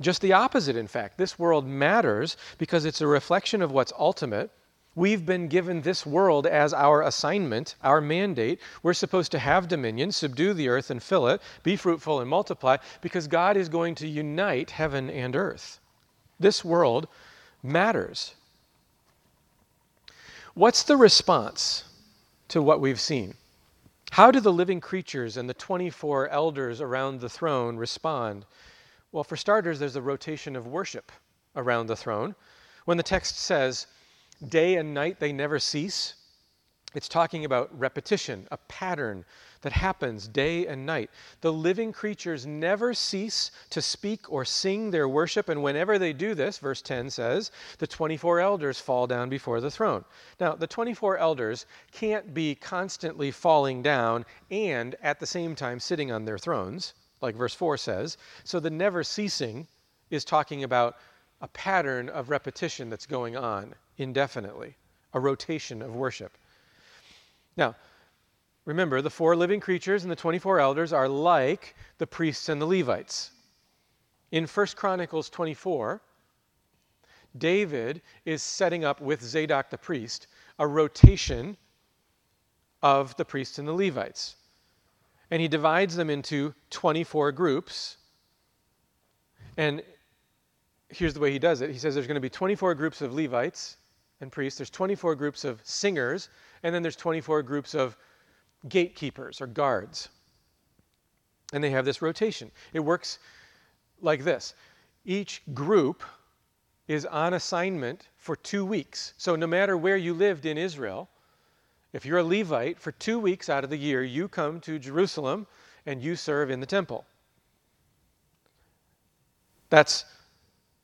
Just the opposite, in fact. This world matters because it's a reflection of what's ultimate. We've been given this world as our assignment, our mandate. We're supposed to have dominion, subdue the earth and fill it, be fruitful and multiply, because God is going to unite heaven and earth. This world matters. What's the response to what we've seen? How do the living creatures and the 24 elders around the throne respond well, for starters, there's a rotation of worship around the throne. When the text says, day and night they never cease, it's talking about repetition, a pattern that happens day and night. The living creatures never cease to speak or sing their worship, and whenever they do this, verse 10 says, the 24 elders fall down before the throne. Now, the 24 elders can't be constantly falling down and at the same time sitting on their thrones like verse 4 says. So the never ceasing is talking about a pattern of repetition that's going on indefinitely, a rotation of worship. Now, remember, the four living creatures and the 24 elders are like the priests and the Levites. In 1 Chronicles 24, David is setting up with Zadok the priest a rotation of the priests and the Levites and he divides them into 24 groups. And here's the way he does it he says there's going to be 24 groups of Levites and priests, there's 24 groups of singers, and then there's 24 groups of gatekeepers or guards. And they have this rotation. It works like this each group is on assignment for two weeks. So no matter where you lived in Israel, if you're a Levite, for two weeks out of the year, you come to Jerusalem and you serve in the temple. That's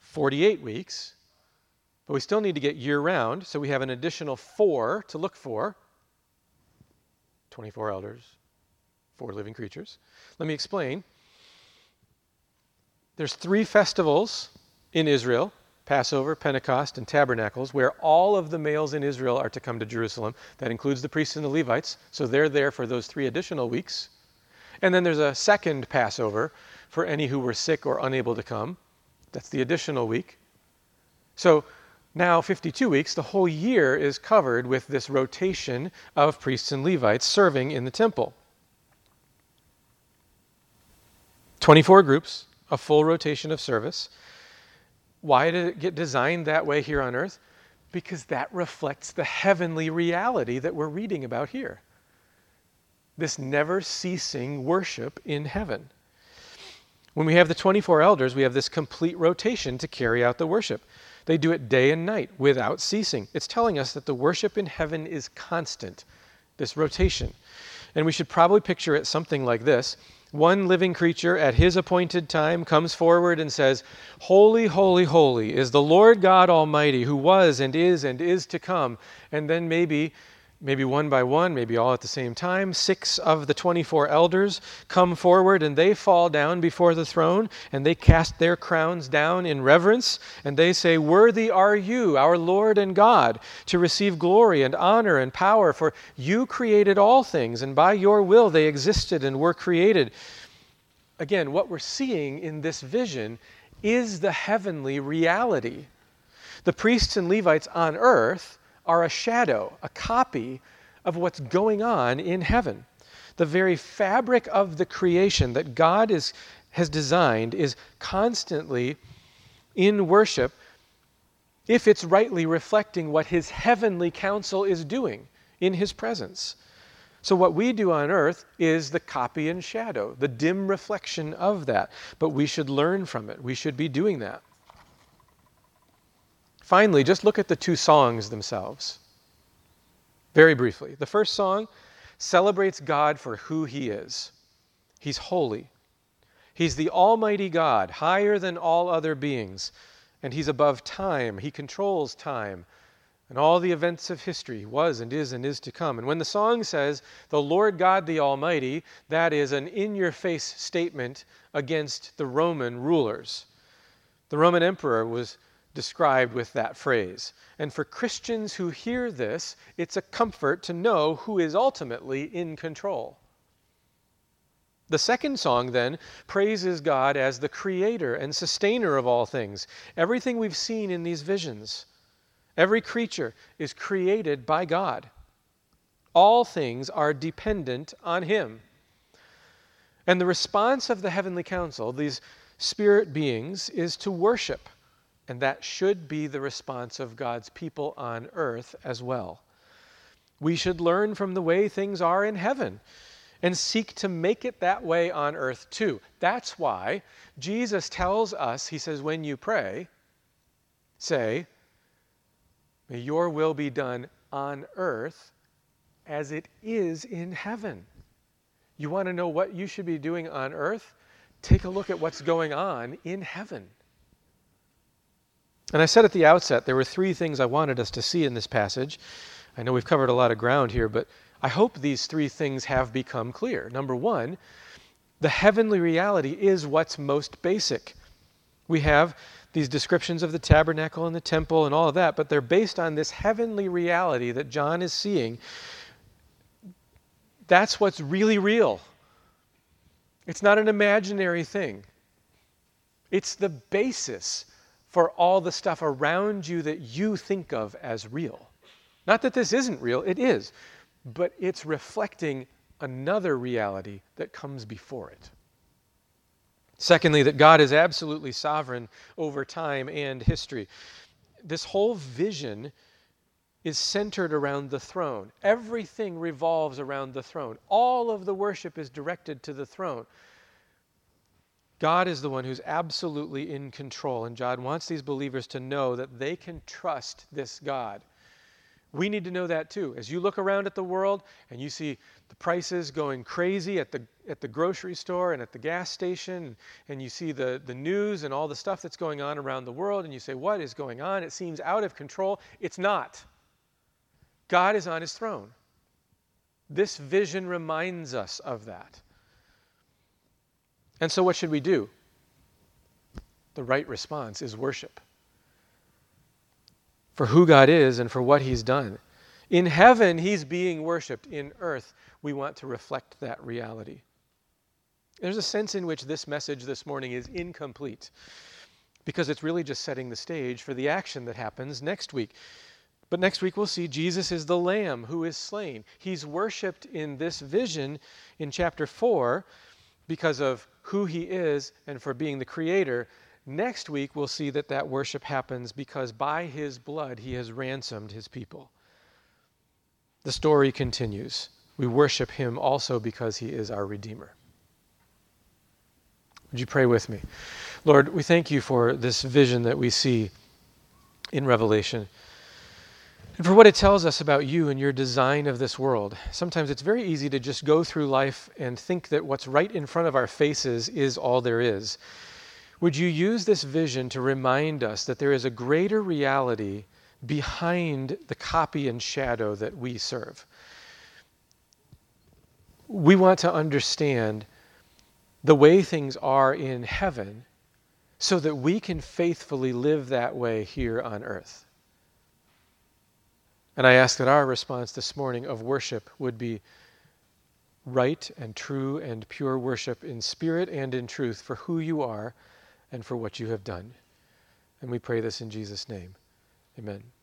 48 weeks, but we still need to get year round, so we have an additional four to look for 24 elders, four living creatures. Let me explain. There's three festivals in Israel Passover, Pentecost, and Tabernacles, where all of the males in Israel are to come to Jerusalem. That includes the priests and the Levites, so they're there for those three additional weeks. And then there's a second Passover for any who were sick or unable to come. That's the additional week. So Now, 52 weeks, the whole year is covered with this rotation of priests and Levites serving in the temple. 24 groups, a full rotation of service. Why did it get designed that way here on earth? Because that reflects the heavenly reality that we're reading about here. This never ceasing worship in heaven. When we have the 24 elders, we have this complete rotation to carry out the worship. They do it day and night without ceasing. It's telling us that the worship in heaven is constant, this rotation. And we should probably picture it something like this one living creature at his appointed time comes forward and says, Holy, holy, holy is the Lord God Almighty who was and is and is to come. And then maybe maybe one by one, maybe all at the same time, six of the 24 elders come forward and they fall down before the throne and they cast their crowns down in reverence and they say, Worthy are you, our Lord and God, to receive glory and honor and power, for you created all things and by your will they existed and were created. Again, what we're seeing in this vision is the heavenly reality. The priests and Levites on earth are a shadow, a copy of what's going on in heaven. The very fabric of the creation that God is, has designed is constantly in worship if it's rightly reflecting what his heavenly council is doing in his presence. So, what we do on earth is the copy and shadow, the dim reflection of that. But we should learn from it. We should be doing that. Finally, just look at the two songs themselves. Very briefly. The first song celebrates God for who He is He's holy, He's the Almighty God, higher than all other beings, and He's above time. He controls time and all the events of history was and is and is to come. And when the song says, the Lord God the Almighty, that is an in your face statement against the Roman rulers. The Roman emperor was described with that phrase. And for Christians who hear this, it's a comfort to know who is ultimately in control. The second song then praises God as the creator and sustainer of all things. Everything we've seen in these visions, every creature is created by God. All things are dependent on Him. And the response of the heavenly council, these spirit beings, is to worship. And that should be the response of God's people on earth as well. We should learn from the way things are in heaven and seek to make it that way on earth too. That's why Jesus tells us, He says, when you pray, say, May your will be done on earth as it is in heaven. You want to know what you should be doing on earth? Take a look at what's going on in heaven. And I said at the outset there were three things I wanted us to see in this passage. I know we've covered a lot of ground here, but I hope these three things have become clear. Number one, the heavenly reality is what's most basic. We have these descriptions of the tabernacle and the temple and all of that, but they're based on this heavenly reality that John is seeing. That's what's really real. It's not an imaginary thing, it's the basis for all the stuff around you that you think of as real. Not that this isn't real, it is, but it's reflecting another reality that comes before it. Secondly, that God is absolutely sovereign over time and history. This whole vision is centered around the throne. Everything revolves around the throne. All of the worship is directed to the throne. God is the one who's absolutely in control, and God wants these believers to know that they can trust this God. We need to know that too. As you look around at the world and you see the prices going crazy at the, at the grocery store and at the gas station, and you see the, the news and all the stuff that's going on around the world, and you say, What is going on? It seems out of control. It's not. God is on his throne. This vision reminds us of that. And so, what should we do? The right response is worship for who God is and for what He's done. In heaven, He's being worshiped. In earth, we want to reflect that reality. There's a sense in which this message this morning is incomplete because it's really just setting the stage for the action that happens next week. But next week we'll see Jesus is the Lamb who is slain. He's worshiped in this vision in chapter 4 because of who he is and for being the creator. Next week we'll see that that worship happens because by his blood he has ransomed his people. The story continues. We worship him also because he is our Redeemer. Would you pray with me? Lord, we thank you for this vision that we see in Revelation and for what it tells us about you and your design of this world. Sometimes it's very easy to just go through life and think that what's right in front of our faces is all there is. Would you use this vision to remind us that there is a greater reality behind the copy and shadow that we serve? We want to understand the way things are in heaven so that we can faithfully live that way here on earth. And I ask that our response this morning of worship would be right and true and pure worship in spirit and in truth for who you are and for what you have done. And we pray this in Jesus' name. Amen.